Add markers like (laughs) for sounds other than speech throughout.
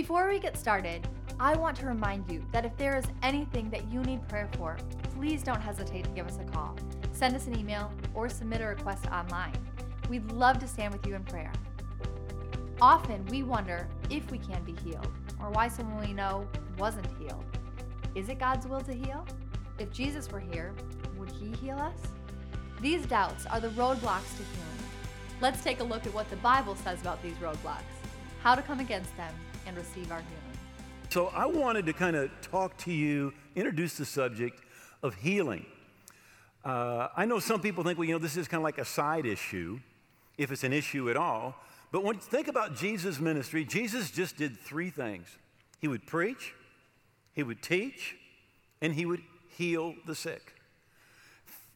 Before we get started, I want to remind you that if there is anything that you need prayer for, please don't hesitate to give us a call, send us an email, or submit a request online. We'd love to stand with you in prayer. Often we wonder if we can be healed or why someone we know wasn't healed. Is it God's will to heal? If Jesus were here, would he heal us? These doubts are the roadblocks to healing. Let's take a look at what the Bible says about these roadblocks, how to come against them, and receive our healing. So, I wanted to kind of talk to you, introduce the subject of healing. Uh, I know some people think, well, you know, this is kind of like a side issue, if it's an issue at all. But when you think about Jesus' ministry, Jesus just did three things He would preach, He would teach, and He would heal the sick.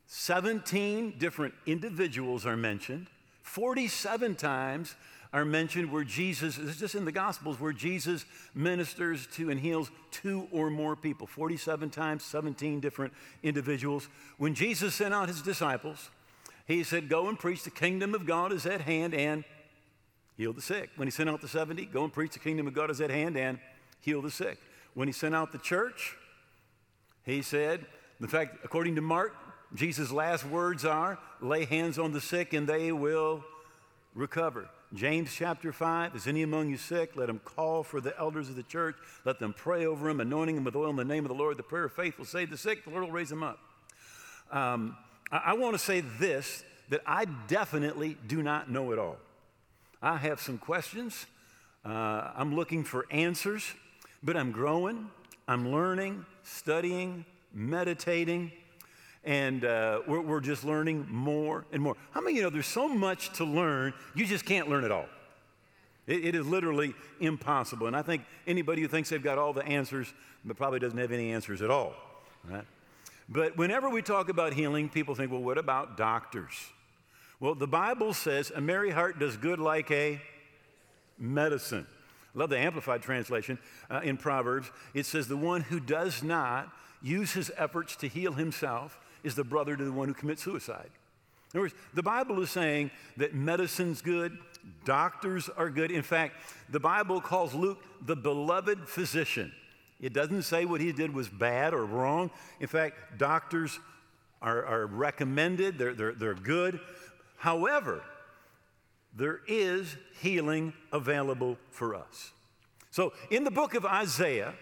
17 different individuals are mentioned, 47 times are mentioned where Jesus, this is just in the Gospels, where Jesus ministers to and heals two or more people. 47 times, 17 different individuals. When Jesus sent out his disciples, he said, Go and preach the kingdom of God is at hand and heal the sick. When he sent out the 70, go and preach the kingdom of God is at hand and heal the sick. When he sent out the church, he said, in fact, according to Mark, Jesus' last words are, lay hands on the sick and they will recover. James chapter 5 Is any among you sick? Let him call for the elders of the church. Let them pray over him, anointing him with oil in the name of the Lord. The prayer of faith will save the sick. The Lord will raise him up. Um, I, I want to say this that I definitely do not know it all. I have some questions. Uh, I'm looking for answers, but I'm growing, I'm learning, studying, meditating and uh, we're, we're, just learning more and more. How many of you know there's so much to learn, you just can't learn it all? It, it is literally impossible. And I think anybody who thinks they've got all the answers, probably doesn't have any answers at all. Right? But whenever we talk about healing, people think, well, what about doctors? Well, the Bible says a merry heart does good like a medicine. I love the Amplified translation uh, in Proverbs. It says, the one who does not use his efforts to heal himself is the brother to the one who commits suicide. In other words, the Bible is saying that medicine's good, doctors are good. In fact, the Bible calls Luke the beloved physician. It doesn't say what he did was bad or wrong. In fact, doctors are, are recommended, they're, they're, they're good. However, there is healing available for us. So, in the book of Isaiah,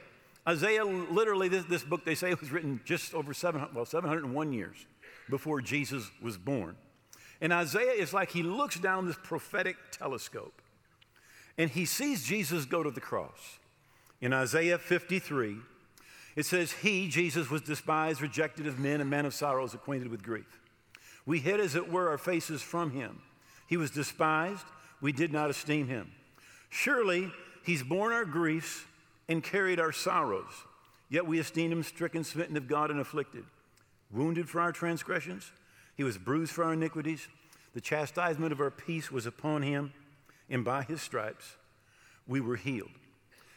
Isaiah, literally, this, this book they say was written just over 700, well, 701 years before Jesus was born. And Isaiah is like he looks down this prophetic telescope and he sees Jesus go to the cross. In Isaiah 53, it says, He, Jesus, was despised, rejected of men, a man of sorrows, acquainted with grief. We hid, as it were, our faces from him. He was despised, we did not esteem him. Surely he's borne our griefs and carried our sorrows. Yet we esteemed him stricken, smitten of God, and afflicted. Wounded for our transgressions, he was bruised for our iniquities. The chastisement of our peace was upon him, and by his stripes we were healed.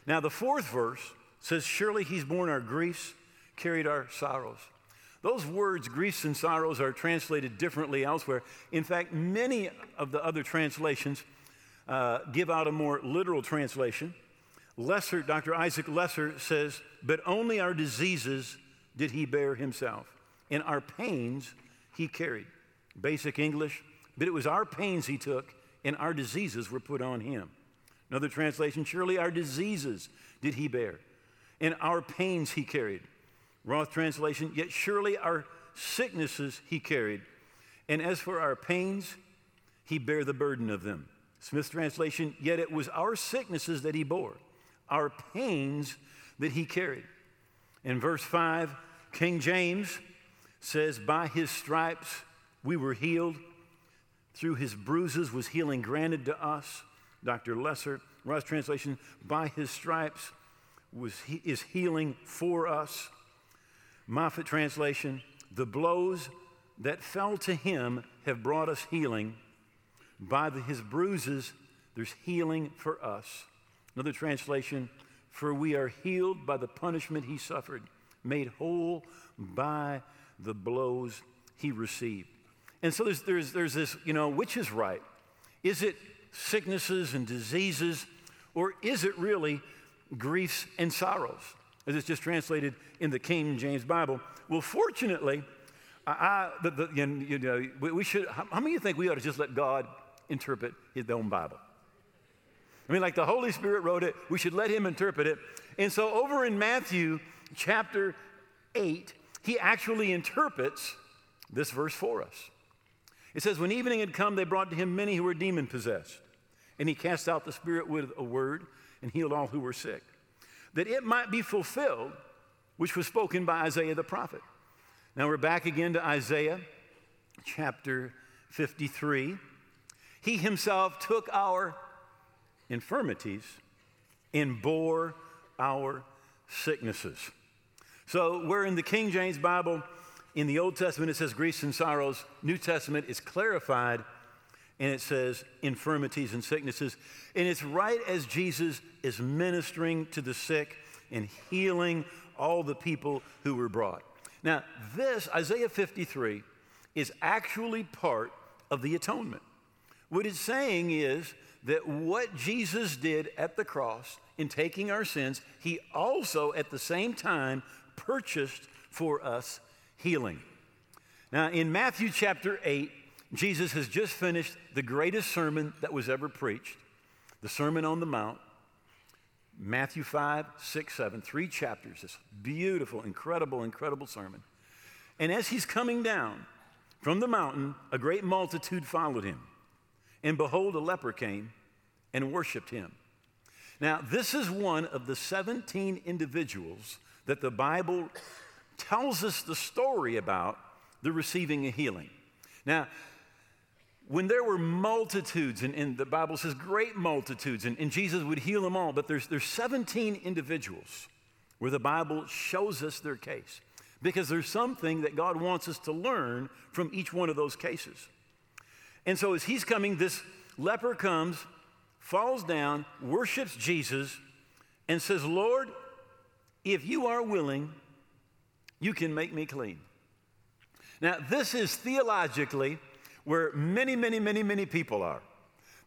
Now, the fourth verse says, Surely he's borne our griefs, carried our sorrows. Those words, griefs and sorrows, are translated differently elsewhere. In fact, many of the other translations uh, give out a more literal translation. Leeser, Dr. Isaac Leeser says, but only our diseases did he bear himself, and our pains he carried. Basic English, but it was our pains he took, and our diseases were put on him. Another translation, surely our diseases did he bear, and our pains he carried. Roth translation, yet surely our sicknesses he carried, and as for our pains, he bare the burden of them. Smith translation, yet it was our sicknesses that he bore our pains that he carried. In verse 5, King James says, By his stripes we were healed. Through his bruises was healing granted to us. Dr. Leeser, Ross translation, by his stripes was, is healing for us. Moffatt translation, the blows that fell to him have brought us healing. By the, his bruises, there's healing for us. Another translation, for we are healed by the punishment he suffered, made whole by the blows he received. And so there's, there's, there's this, you know, which is right? Is it sicknesses and diseases, or is it really griefs and sorrows, as it's just translated in the King James Bible. Well, fortunately, I, I the, the, you know, we, we should, how, how many of you think we ought to just let God interpret his own Bible? I mean, like the Holy Spirit wrote it, we should let him interpret it. And so, over in Matthew chapter 8, he actually interprets this verse for us. It says, When evening had come, they brought to him many who were demon possessed. And he cast out the spirit with a word and healed all who were sick, that it might be fulfilled, which was spoken by Isaiah the prophet. Now we're back again to Isaiah chapter 53. He himself took our infirmities and bore our sicknesses. So, where in the King James Bible, in the Old Testament, it says griefs and sorrows, New Testament is clarified and it says infirmities and sicknesses. And it's right as Jesus is ministering to the sick and healing all the people who were brought. Now, this, Isaiah 53, is actually part of the atonement. What it's saying is that what Jesus did at the cross in taking our sins, he also at the same time purchased for us healing. Now, in Matthew chapter 8, Jesus has just finished the greatest sermon that was ever preached, the Sermon on the Mount. Matthew 5, 6, 7, three chapters, this beautiful, incredible, incredible sermon. And as he's coming down from the mountain, a great multitude followed him. And behold, a leper came and worshiped him. Now, this is one of the 17 individuals that the Bible tells us the story about the receiving a healing. Now, when there were multitudes, and, and the Bible says great multitudes, and, and, Jesus would heal them all, but there's, there's 17 individuals where the Bible shows us their case because there's something that God wants us to learn from each one of those cases. And so as he's coming, this leper comes, falls down, worships Jesus, and says, Lord, if you are willing, you can make me clean. Now, this is theologically where many, many, many, many people are.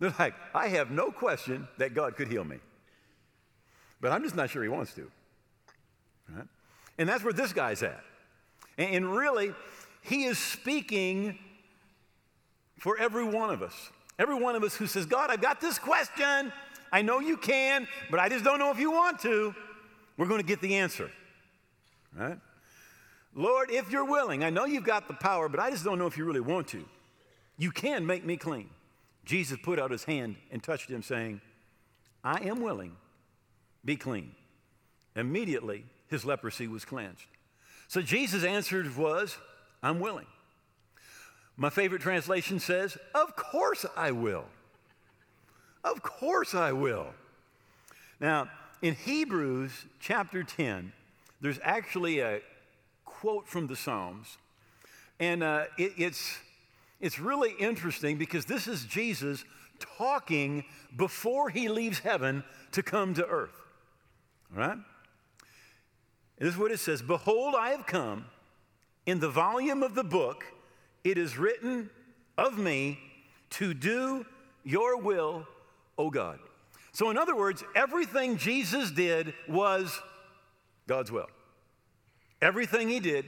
They're like, I have no question that God could heal me, but I'm just not sure He wants to. Right? And that's where this guy's at. And really, he is speaking for every one of us. Every one of us who says, God, I've got this question. I know you can, but I just don't know if you want to. We're going to get the answer. Right? Lord, if you're willing, I know you've got the power, but I just don't know if you really want to. You can make me clean. Jesus put out his hand and touched him, saying, I am willing, be clean. Immediately, his leprosy was cleansed. So Jesus' answer was, I'm willing. My favorite translation says, Of course I will. Of course I will. Now, in Hebrews chapter 10, there's actually a quote from the Psalms, and uh, it, it's, it's really interesting because this is Jesus talking before he leaves heaven to come to earth. All right? this is what it says Behold, I have come in the volume of the book it is written of me to do your will, O God. So, in other words, everything Jesus did was God's will. Everything he did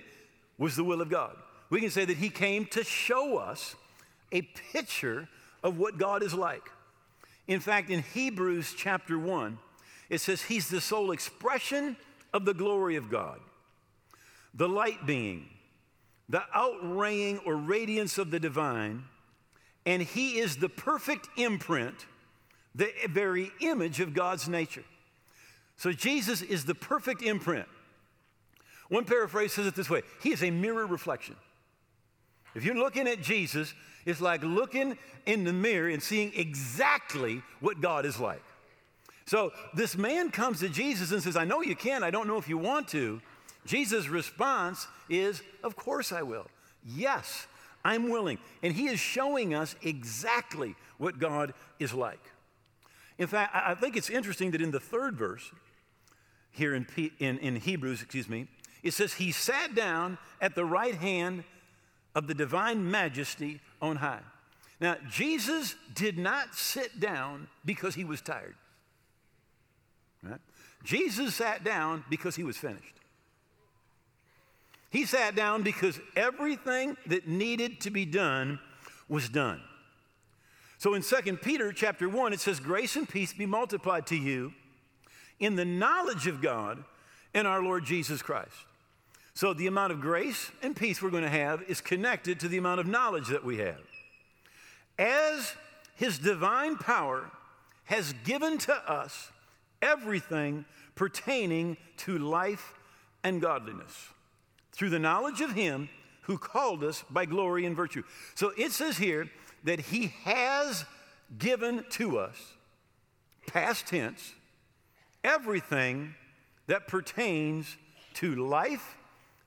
was the will of God. We can say that he came to show us a picture of what God is like. In fact, in Hebrews chapter 1, it says he's the sole expression of the glory of God, the light being the outraying or radiance of the divine, and he is the perfect imprint, the very image of God's nature. So Jesus is the perfect imprint. One paraphrase says it this way He is a mirror reflection. If you're looking at Jesus, it's like looking in the mirror and seeing exactly what God is like. So this man comes to Jesus and says, I know you can, I don't know if you want to. Jesus' response is, Of course I will. Yes, I'm willing. And he is showing us exactly what God is like. In fact, I think it's interesting that in the third verse, here in, P, in, in Hebrews, excuse me, it says, He sat down at the right hand of the divine majesty on high. Now, Jesus did not sit down because he was tired. Right? Jesus sat down because he was finished. He sat down because everything that needed to be done was done. So in 2 Peter chapter 1 it says grace and peace be multiplied to you in the knowledge of God and our Lord Jesus Christ. So the amount of grace and peace we're going to have is connected to the amount of knowledge that we have. As his divine power has given to us everything pertaining to life and godliness through the knowledge of him who called us by glory and virtue. So it says here that he has given to us, past tense, everything that pertains to life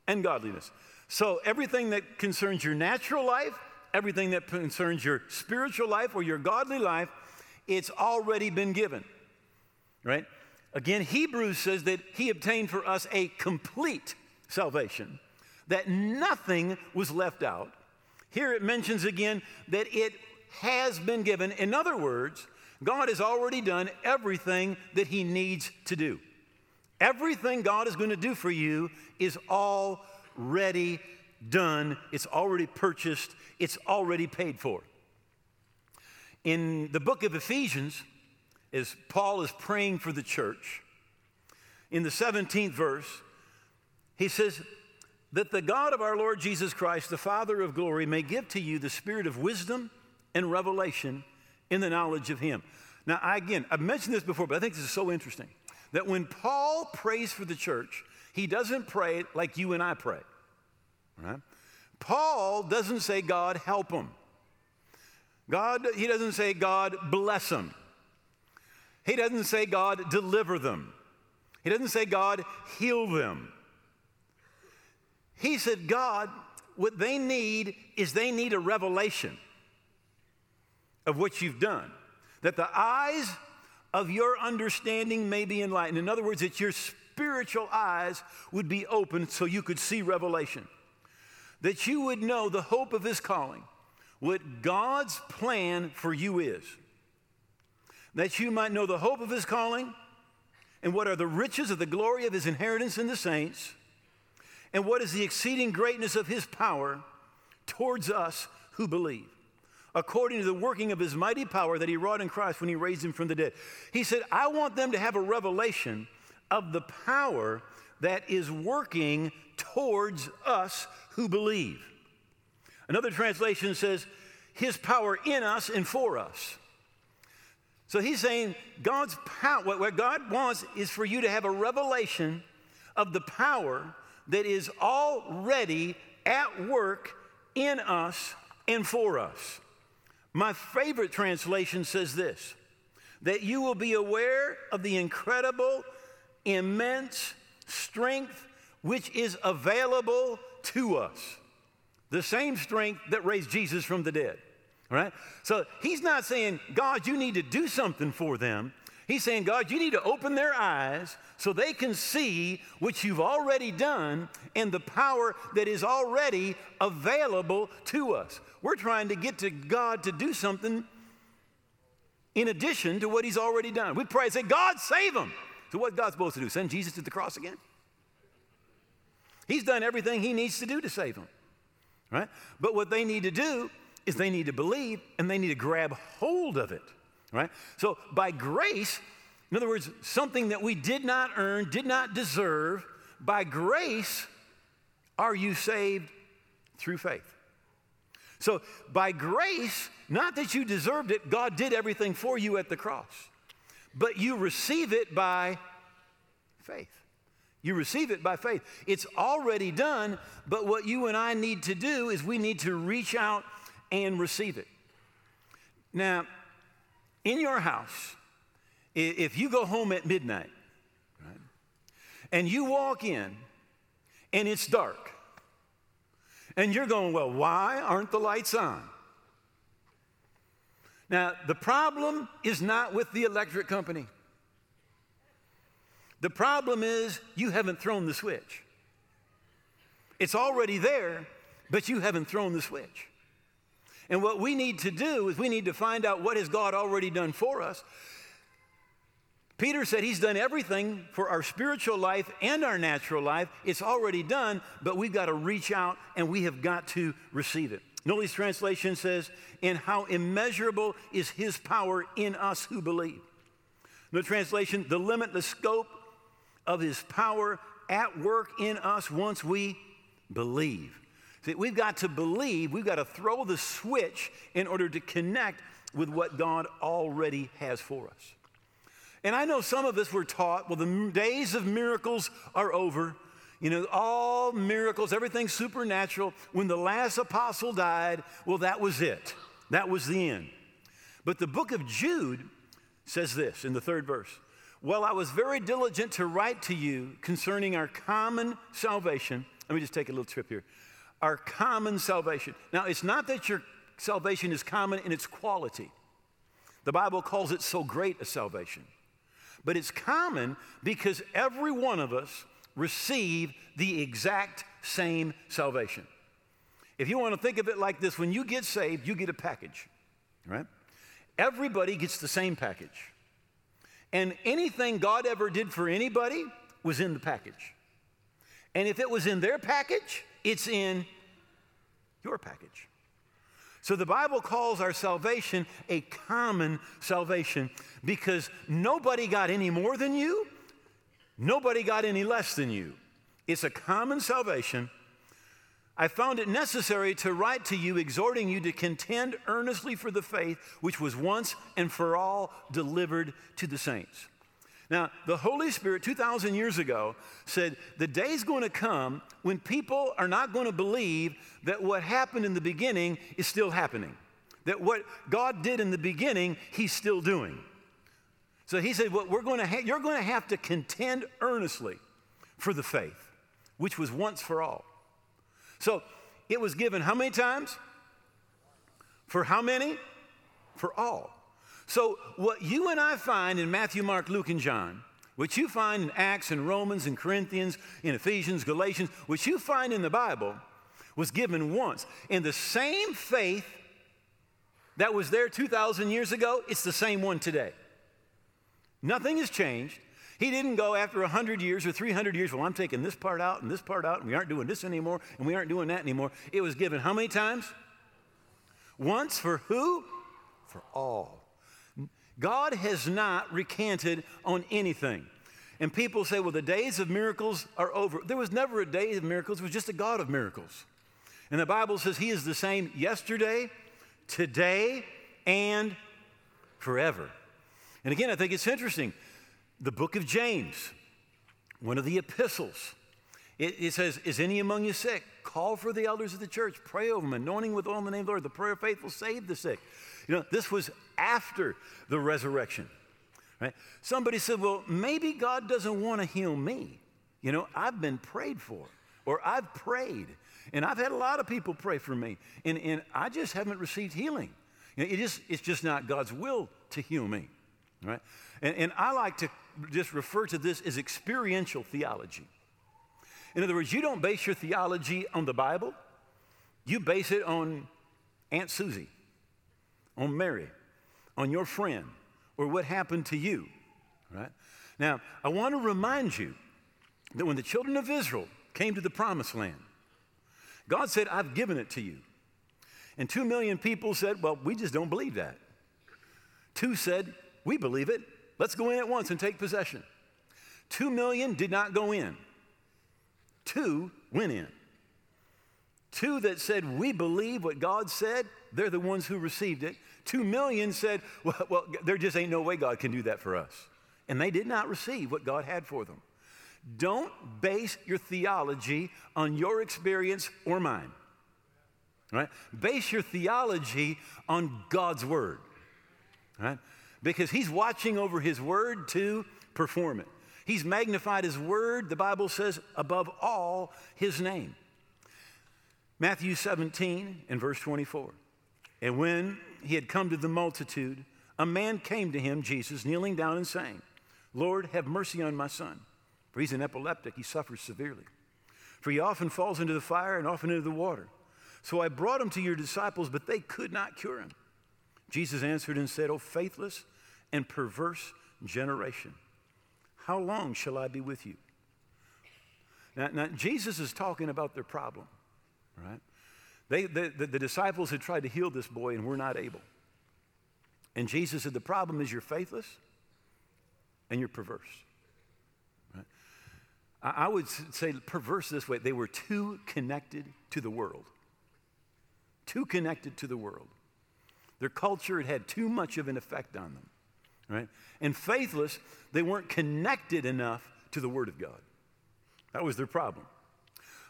and godliness. So everything that concerns your natural life, everything that concerns your spiritual life or your godly life, it's already been given. Right? Again, Hebrews says that he obtained for us a complete salvation, that nothing was left out. Here it mentions again that it has been given. In other words, God has already done everything that he needs to do. Everything God is going to do for you is already done, it's already purchased, it's already paid for. In the book of Ephesians, as Paul is praying for the church, in the 17th verse, he says, That the God of our Lord Jesus Christ, the Father of glory, may give to you the spirit of wisdom and revelation in the knowledge of Him. Now, I, again, I've mentioned this before, but I think this is so interesting that when Paul prays for the church, he doesn't pray like you and I pray. Right? Paul doesn't say, God, help them. God, he doesn't say, God, bless them. He doesn't say, God, deliver them. He doesn't say, God, heal them. He said, God, what they need is they need a revelation of what you've done, that the eyes of your understanding may be enlightened. In other words, that your spiritual eyes would be opened so you could see revelation, that you would know the hope of his calling, what God's plan for you is, that you might know the hope of his calling and what are the riches of the glory of his inheritance in the saints, and what is the exceeding greatness of his power towards us who believe according to the working of his mighty power that he wrought in Christ when he raised him from the dead. He said, I want them to have a revelation of the power that is working towards us who believe. Another translation says, his power in us and for us. So he's saying God's power, what God wants is for you to have a revelation of the power that is already at work in us and for us. My favorite translation says this that you will be aware of the incredible, immense strength which is available to us. The same strength that raised Jesus from the dead. Right? So he's not saying, God, you need to do something for them. He's saying, God, you need to open their eyes so they can see what you've already done and the power that is already available to us. We're trying to get to God to do something in addition to what He's already done. We pray and say, God, save them. So, what's God supposed to do? Send Jesus to the cross again? He's done everything He needs to do to save them, right? But what they need to do is they need to believe and they need to grab hold of it right? So by grace, in other words, something that we did not earn, did not deserve, by grace are you saved through faith. So by grace, not that you deserved it, God did everything for you at the cross, but you receive it by faith. You receive it by faith. It's already done, but what you and I need to do is we need to reach out and receive it. Now, in your house, if you go home at midnight, right, and you walk in and it's dark, and you're going, well, why aren't the lights on? Now, the problem is not with the electric company. The problem is you haven't thrown the switch. It's already there, but you haven't thrown the switch. And what we need to do is we need to find out what has God already done for us. Peter said he's done everything for our spiritual life and our natural life. It's already done, but we've got to reach out and we have got to receive it. Notice translation says, and how immeasurable is his power in us who believe. The translation, the limitless scope of his power at work in us once we believe. See, we've got to believe, we've got to throw the switch in order to connect with what God already has for us. And I know some of us were taught, well, the days of miracles are over. You know, all miracles, everything supernatural. When the last apostle died, well, that was it. That was the end. But the book of Jude says this in the third verse Well, I was very diligent to write to you concerning our common salvation. Let me just take a little trip here. Our common salvation. Now, it's not that your salvation is common in its quality, the Bible calls it so great a salvation. But it's common because every one of us receive the exact same salvation. If you want to think of it like this, when you get saved, you get a package, right? Everybody gets the same package. And anything God ever did for anybody was in the package. And if it was in their package, it's in your package. So the Bible calls our salvation a common salvation because nobody got any more than you, nobody got any less than you. It's a common salvation. I found it necessary to write to you, exhorting you to contend earnestly for the faith which was once and for all delivered to the saints. Now, the Holy Spirit 2,000 years ago said the day's going to come when people are not going to believe that what happened in the beginning is still happening, that what God did in the beginning, He's still doing. So He said, well, we're going to ha- You're going to have to contend earnestly for the faith, which was once for all. So it was given how many times? For how many? For all. So, what you and I find in Matthew, Mark, Luke, and John, what you find in Acts and Romans and Corinthians, in Ephesians, Galatians, what you find in the Bible, was given once. And the same faith that was there 2,000 years ago, it's the same one today. Nothing has changed. He didn't go after 100 years or 300 years, well, I'm taking this part out and this part out, and we aren't doing this anymore, and we aren't doing that anymore. It was given how many times? Once for who? For all. God has not recanted on anything. And people say, well, the days of miracles are over. There was never a day of miracles, it was just a God of miracles. And the Bible says He is the same yesterday, today, and forever. And again, I think it's interesting. The book of James, one of the epistles, it, it, says, Is any among you sick? Call for the elders of the church, pray over them, anointing with oil in the name of the Lord. The prayer of faith will save the sick. You know, this was after the resurrection. Right? Somebody said, Well, maybe God doesn't want to heal me. You know, I've been prayed for, or I've prayed, and I've had a lot of people pray for me, and, and I just haven't received healing. You know, it just, it's just not God's will to heal me. Right? And, and I like to just refer to this as experiential theology. In other words, you don't base your theology on the Bible, you base it on Aunt Susie on Mary, on your friend, or what happened to you, right? Now, I want to remind you that when the children of Israel came to the promised land, God said, I've given it to you. And two million people said, Well, we just don't believe that. Two said, We believe it. Let's go in at once and take possession. Two million did not go in, two went in. Two that said, We believe what God said, they're the ones who received it. Two million said, Well, well there just ain't no way God can do that for us. And they did not receive what God had for them. Don't base your theology on your experience or mine. Right? Base your theology on God's word. Right? Because he's watching over his word to perform it. He's magnified his word, the Bible says, above all his name. Matthew 17 and verse 24. And when he had come to the multitude, a man came to him, Jesus, kneeling down and saying, Lord, have mercy on my son, for he's an epileptic. He suffers severely. For he often falls into the fire and often into the water. So I brought him to your disciples, but they could not cure him. Jesus answered and said, O faithless and perverse generation, How long shall I be with you? Now, now Jesus is talking about their problem, right? They, the, the, the disciples had tried to heal this boy and were not able. And Jesus said, The problem is you're faithless and you're perverse. Right? I, I would say perverse this way they were too connected to the world. Too connected to the world. Their culture had had too much of an effect on them. Right? And faithless, they weren't connected enough to the Word of God. That was their problem.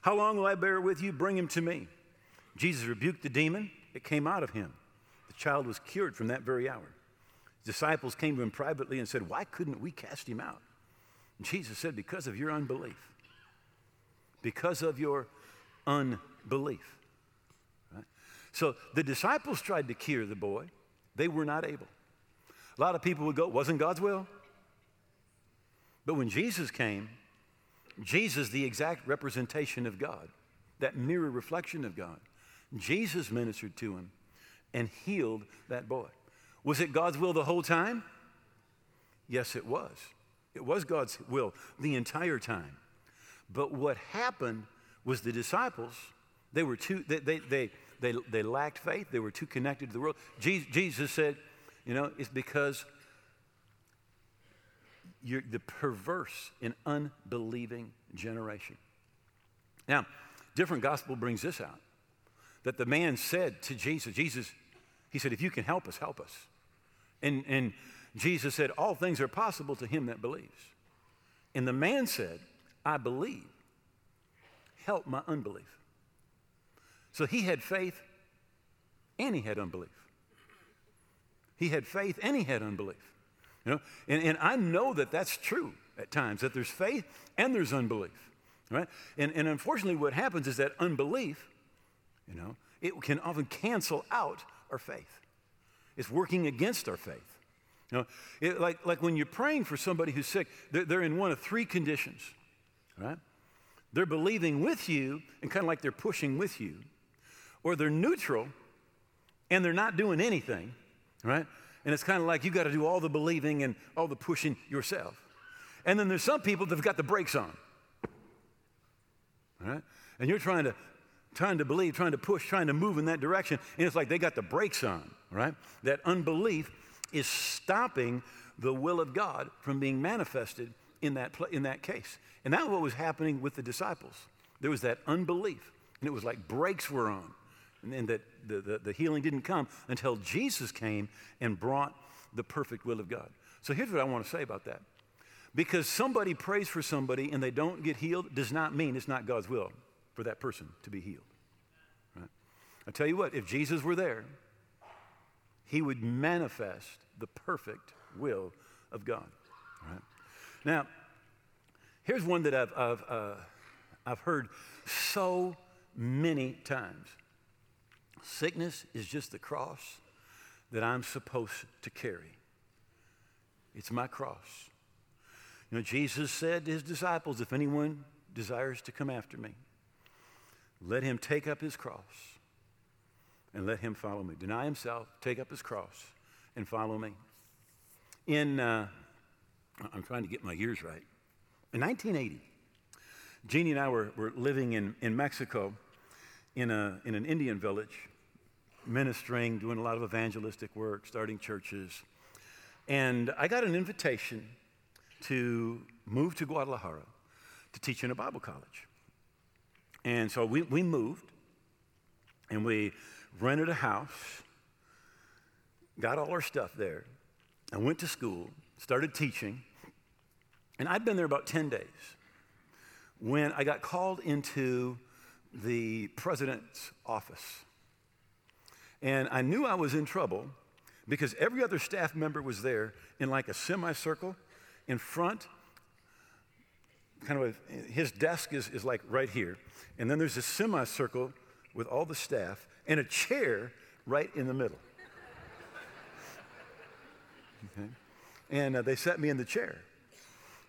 How long will I bear with you? Bring him to me. Jesus rebuked the demon, it came out of him. The child was cured from that very hour. Disciples came to him privately and said, Why couldn't we cast him out? And Jesus said, Because of your unbelief. Because of your unbelief. Right? So the disciples tried to cure the boy, they were not able. A lot of people would go, Wasn't God's will? But when Jesus came, Jesus, the exact representation of God, that mirror reflection of God, Jesus ministered to him and healed that boy. Was it God's will the whole time? Yes, it was. It was God's will the entire time. But what happened was the disciples, they were too, they, they, they, they, they lacked faith. They were too connected to the world. Jesus said, you know, it's because you're the perverse and unbelieving generation. Now, different gospel brings this out that the man said to Jesus, Jesus, he said, if you can help us, help us. And, and Jesus said, all things are possible to him that believes. And the man said, I believe. Help my unbelief. So he had faith and he had unbelief. He had faith and he had unbelief. You know, and, and I know that that's true at times, that there's faith and there's unbelief. Right? And, and unfortunately, what happens is that unbelief you know, it can often cancel out our faith. It's working against our faith. You know, it, like, like when you're praying for somebody who's sick, they're, they're in one of three conditions, right? They're believing with you and kind of like they're pushing with you, or they're neutral and they're not doing anything, right? And it's kind of like you got to do all the believing and all the pushing yourself. And then there's some people that've got the brakes on, right? And you're trying to trying to believe, trying to push, trying to move in that direction. And it's like they got the brakes on, right? That unbelief is stopping the will of God from being manifested in that, in that case. And that's what was happening with the disciples. There was that unbelief, and it was like brakes were on, and, and that the, the, the healing didn't come until Jesus came and brought the perfect will of God. So here's what I want to say about that. Because somebody prays for somebody and they don't get healed does not mean it's not God's will for that person to be healed. Right? I tell you what, if Jesus were there, he would manifest the perfect will of God. Right? Now, here's one that I've, I've, uh, I've heard so many times sickness is just the cross that I'm supposed to carry. It's my cross. You know, Jesus said to his disciples, If anyone desires to come after me, let him take up his cross and let him follow me. Deny himself, take up his cross, and follow me. In, uh, I'm trying to get my years right. In 1980, Jeannie and I were, were living in, in Mexico in, a, in an Indian village, ministering, doing a lot of evangelistic work, starting churches. And I got an invitation to move to Guadalajara to teach in a Bible college. And so we, we moved and we rented a house, got all our stuff there, and went to school, started teaching. And I'd been there about 10 days when I got called into the president's office. And I knew I was in trouble because every other staff member was there in like a semicircle in front. Kind of a, his desk is, is like right here. And then there's a semicircle with all the staff and a chair right in the middle. Okay? And uh, they set me in the chair.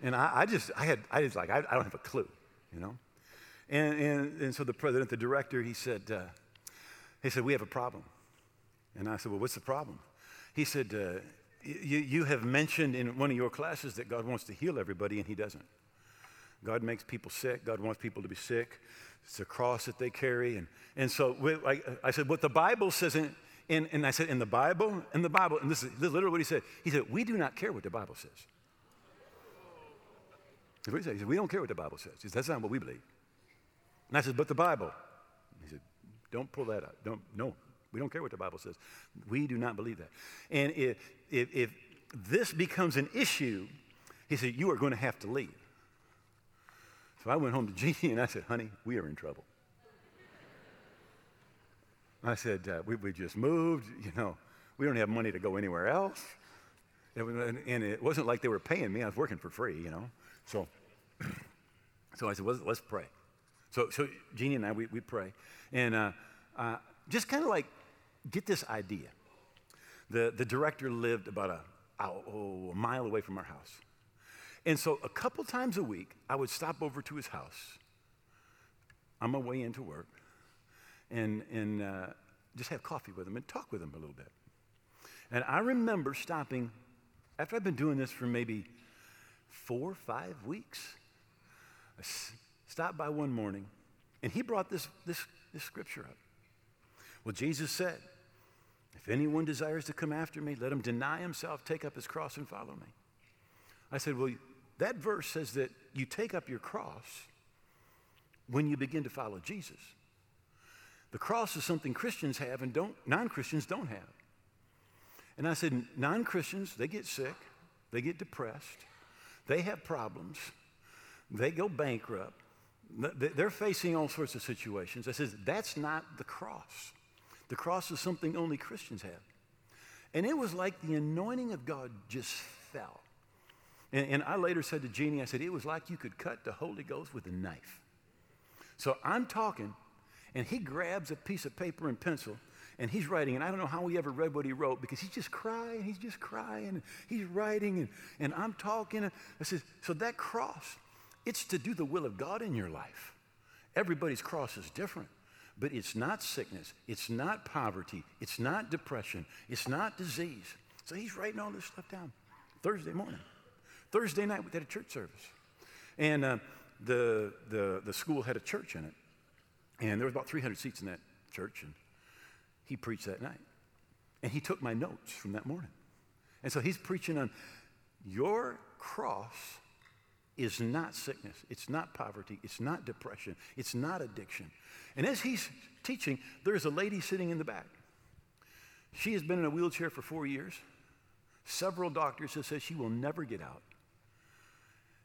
And I, I, just, I had, I was like, I, I, don't have a clue, you know? And, and, and so the president, the director, he said, uh, he said, we have a problem. And I said, well, what's the problem? He said, uh, you, you have mentioned in one of your classes that God wants to heal everybody, and He doesn't. God makes people sick. God wants people to be sick. It's a cross that they carry. And, and so we, I, I, said, what the Bible says, in, in, and I said, in the Bible, in the Bible, and this is, literally what he said. He said, we do not care what the Bible says. What he said. He said, we don't care what the Bible says. He said, that's not what we believe. And I said, but the Bible. He said, don't pull that out. Don't, no, we don't care what the Bible says. We do not believe that. And if, if, if this becomes an issue, he said, you are going to have to leave. So I went home to (laughs) Jeannie and I said, honey, we are in trouble. I said, uh, we, we just moved, you know, we don't have money to go anywhere else. And, it wasn't like they were paying me, I was working for free, you know. So, (clears throat) so I said, well, let's pray. So, so Jeannie and I, we, we pray. And uh, uh, just kind of like get this idea. The, the director lived about a, oh, a mile away from our house. And so a couple times a week, I would stop over to his house on my way into work and, and uh, just have coffee with him and talk with him a little bit. And I remember stopping, after I've been doing this for maybe four, five weeks, I stopped by one morning and he brought this, this, this scripture up. Well, Jesus said, If anyone desires to come after me, let him deny himself, take up his cross, and follow me. I said, Well, that verse says that you take up your cross when you begin to follow Jesus. The cross is something Christians have and don't, non-Christians don't have. And I said, non-Christians, they get sick, they get depressed, they have problems, they go bankrupt, they're facing all sorts of situations. I said, that's not the cross. The cross is something only Christians have. And it was like the anointing of God just fell. And, and, I later said to Jeannie, I said, it was like you could cut the Holy Ghost with a knife. So I'm talking, and he grabs a piece of paper and pencil, and he's writing, and I don't know how he ever read what he wrote because he's just crying, he's just crying, he's writing, and, and I'm talking. I said, so that cross, it's to do the will of God in your life. Everybody's cross is different. But it's not sickness, it's not poverty, it's not depression, it's not disease. So he's writing all this stuff down Thursday morning. Thursday night, we had a church service. And uh, the, the, the school had a church in it. And there was about 300 seats in that church. And he preached that night. And he took my notes from that morning. And so he's preaching on your cross is not sickness, it's not poverty, it's not depression, it's not addiction. And as he's teaching, there's a lady sitting in the back. She has been in a wheelchair for four years. Several doctors have said she will never get out.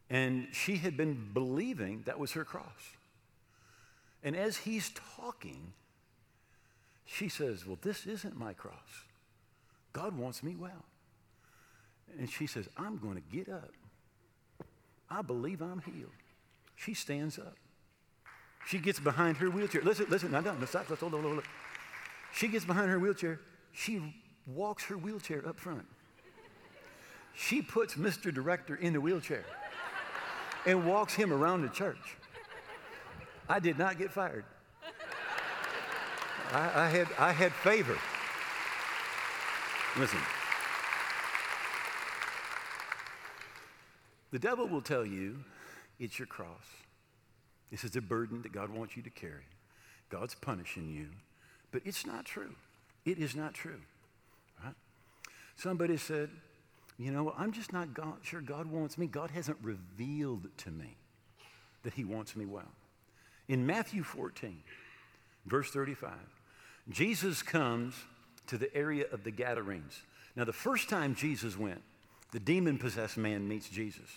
And she had been believing that was her cross. And as he's talking, she says, Well, this isn't my cross. God wants me well. And she says, I'm going to get up. I believe I'm healed. She stands up. She gets behind her wheelchair. Listen, listen, now, no, stop, stop, on, hold on. She gets behind her wheelchair. She walks her wheelchair up front. She puts Mr. Director in the wheelchair and walks him around the church. I did not get fired. I, I, had, I had favor. Listen. The devil will tell you it's your cross. This is a burden that God wants you to carry. God's punishing you. But it's not true. It is not true. Right? Somebody said, you know, I'm just not God, sure God wants me. God hasn't revealed to me that He wants me well. In Matthew 14, verse 35, Jesus comes to the area of the Gadarenes. Now, the first time Jesus went, the demon possessed man meets Jesus.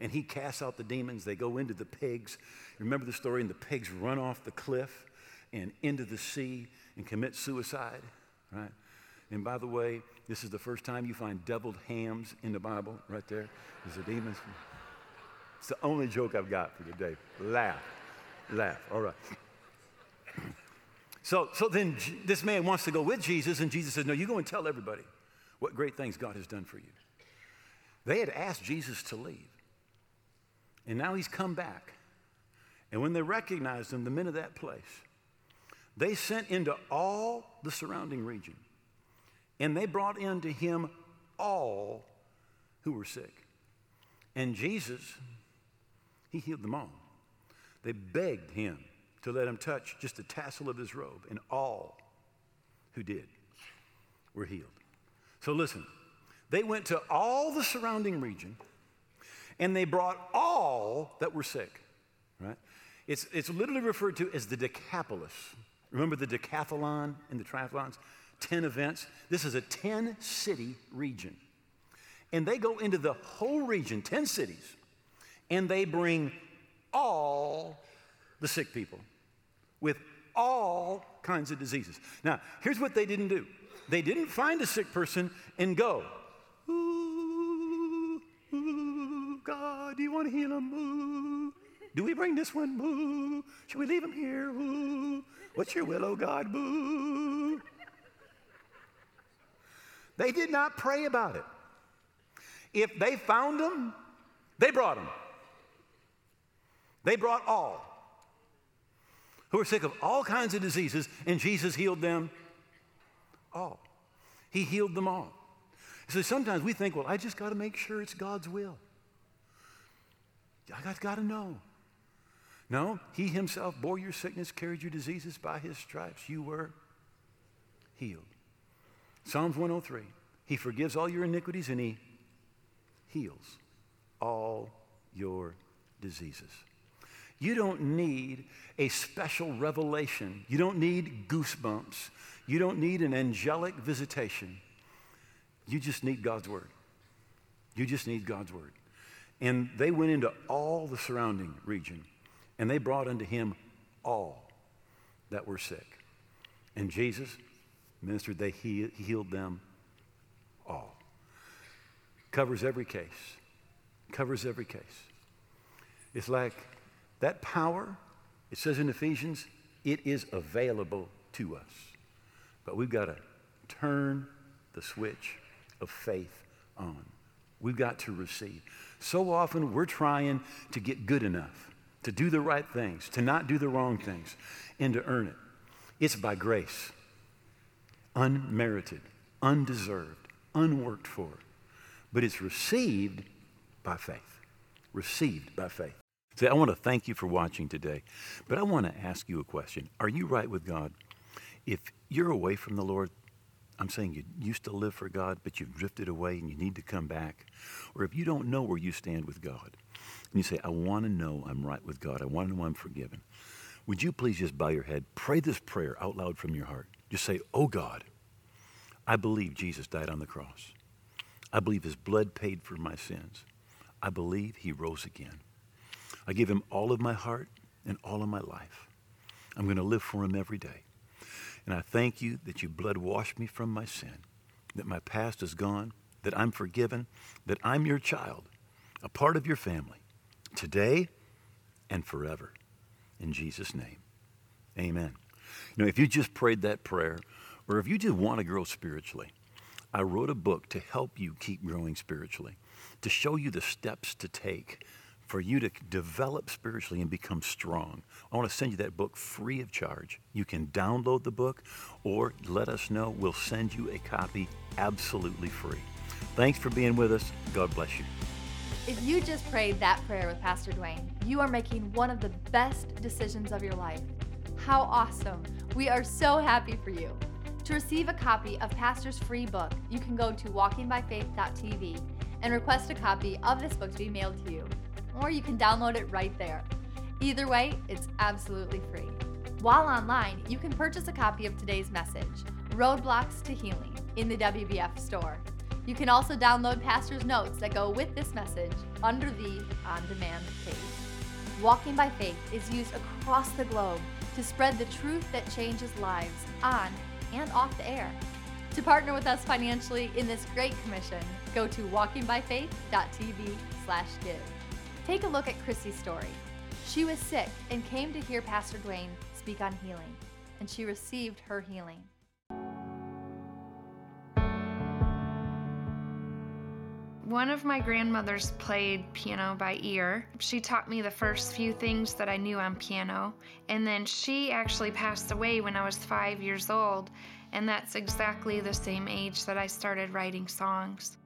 And he casts out the demons. They go into the pigs. Remember the story? And the pigs run off the cliff and into the sea and commit suicide, right? And by the way, this is the first time you find deviled hams in the Bible, right there. There's the demons. It's the only joke I've got for today. Laugh. Laugh. All right. So, so then this man wants to go with Jesus, and Jesus says, No, you go and tell everybody what great things God has done for you. They had asked Jesus to leave, and now he's come back. And when they recognized him, the men of that place, they sent into all the surrounding region and they brought into him all who were sick. And Jesus, he healed them all. They begged him to let him touch just a tassel of his robe, and all who did were healed. So listen, they went to all the surrounding region and they brought all that were sick, right? It's, it's literally referred to as the Decapolis. Remember the decathlon and the triathlons? 10 events. This is a 10 city region. And they go into the whole region, 10 cities, and they bring all the sick people with all kinds of diseases. Now, here's what they didn't do they didn't find a sick person and go, Ooh, ooh God, do you want to heal him? Ooh. Do we bring this one? Boo. Should we leave him here? Ooh. What's your will, oh God? Boo. They did not pray about it. If they found them, they brought them. They brought all who were sick of all kinds of diseases, and Jesus healed them all. He healed them all. So sometimes we think, well, I just got to make sure it's God's will. I got, got to know. No, He Himself bore your sickness, carried your diseases. By His stripes, you were healed. Psalms 103 He forgives all your iniquities and He heals all your diseases. You don't need a special revelation. You don't need goosebumps. You don't need an angelic visitation. You just need God's word. You just need God's word. And they went into all the surrounding region and they brought unto him all that were sick. And Jesus ministered, they he- healed them all. Covers every case. Covers every case. It's like that power, it says in Ephesians, it is available to us. But we've got to turn the switch of faith on. We've got to receive. So often we're trying to get good enough, to do the right things, to not do the wrong things, and to earn it. It's by grace, unmerited, undeserved, unworked for, but it's received by faith. Received by faith. Say, I want to thank you for watching today, but I want to ask you a question. Are you right with God? If you're away from the Lord, I'm saying you used to live for God, but you've drifted away and you need to come back. Or if you don't know where you stand with God, and you say, I want to know I'm right with God, I want to know I'm forgiven, would you please just bow your head, pray this prayer out loud from your heart? Just say, Oh God, I believe Jesus died on the cross. I believe his blood paid for my sins. I believe he rose again. I give him all of my heart and all of my life. I'm going to live for him every day. And I thank you that you blood washed me from my sin, that my past is gone, that I'm forgiven, that I'm your child, a part of your family, today and forever. In Jesus' name, amen. You know, if you just prayed that prayer, or if you just want to grow spiritually, I wrote a book to help you keep growing spiritually, to show you the steps to take for you to develop spiritually and become strong. I want to send you that book free of charge. You can download the book or let us know. We'll send you a copy absolutely free. Thanks for being with us. God bless you. If you just prayed that prayer with Pastor Duane, you are making one of the best decisions of your life. How awesome! We are so happy for you. To receive a copy of Pastor's free book, you can go to walkingbyfaith.tv and request a copy of this book to be mailed to you or you can download it right there. Either way, it's absolutely free. While online, you can purchase a copy of today's message, Roadblocks to Healing, in the WBF store. You can also download Pastor's notes that go with this message under the on demand page. Walking by Faith is used across the globe to spread the truth that changes lives on and off the air. To partner with us financially in this great commission, go to walkingbyfaith.tv slash give. Take a look at Chrissy's story. She was sick and came to hear Pastor Duane speak on healing, and she received her healing. One of my grandmothers played piano by ear. She taught me the first few things that I knew on piano, and then she actually passed away when I was five years old, and that's exactly the same age that I started writing songs.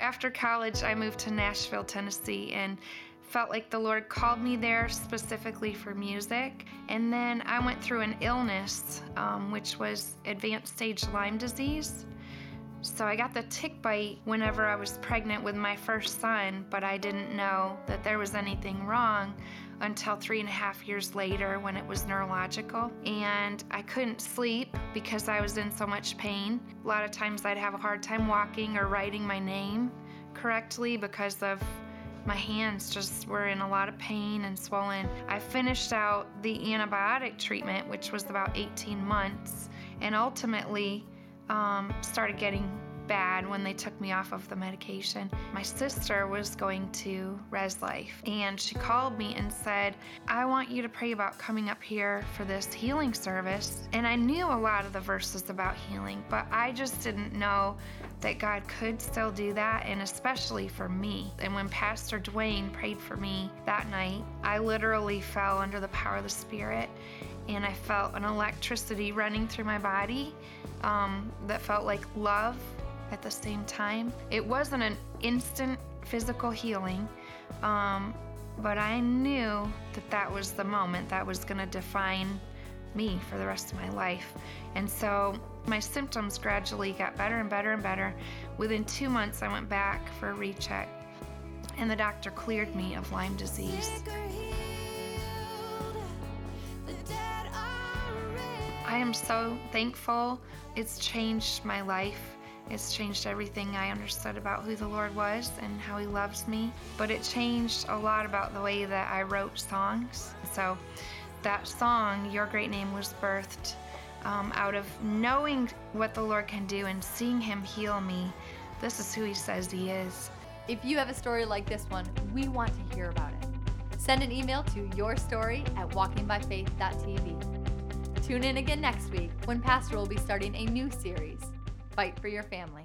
After college, I moved to Nashville, Tennessee, and felt like the Lord called me there specifically for music. And then I went through an illness, um, which was advanced stage Lyme disease. So I got the tick bite whenever I was pregnant with my first son, but I didn't know that there was anything wrong until three and a half years later when it was neurological. And I couldn't sleep because I was in so much pain. A lot of times I'd have a hard time walking or writing my name correctly because of my hands just were in a lot of pain and swollen. I finished out the antibiotic treatment, which was about 18 months, and ultimately um, started getting bad when they took me off of the medication. My sister was going to Res Life and she called me and said, I want you to pray about coming up here for this healing service. And I knew a lot of the verses about healing, but I just didn't know that God could still do that, and especially for me. And when Pastor Duane prayed for me that night, I literally fell under the power of the Spirit and I felt an electricity running through my body um, that felt like love at the same time. It wasn't an instant physical healing, um, but I knew that that was the moment that was going to define me for the rest of my life. And so my symptoms gradually got better and better and better. Within two months, I went back for a recheck, and the doctor cleared me of Lyme disease. I am so thankful. It's changed my life. It's changed everything I understood about who the Lord was and how He loves me. But it changed a lot about the way that I wrote songs. So that song, Your Great Name, was birthed um, out of knowing what the Lord can do and seeing Him heal me. This is who He says He is. If you have a story like this one, we want to hear about it. Send an email to your story at walkingbyfaith.tv. Tune in again next week when Pastor will be starting a new series Fight for Your Family.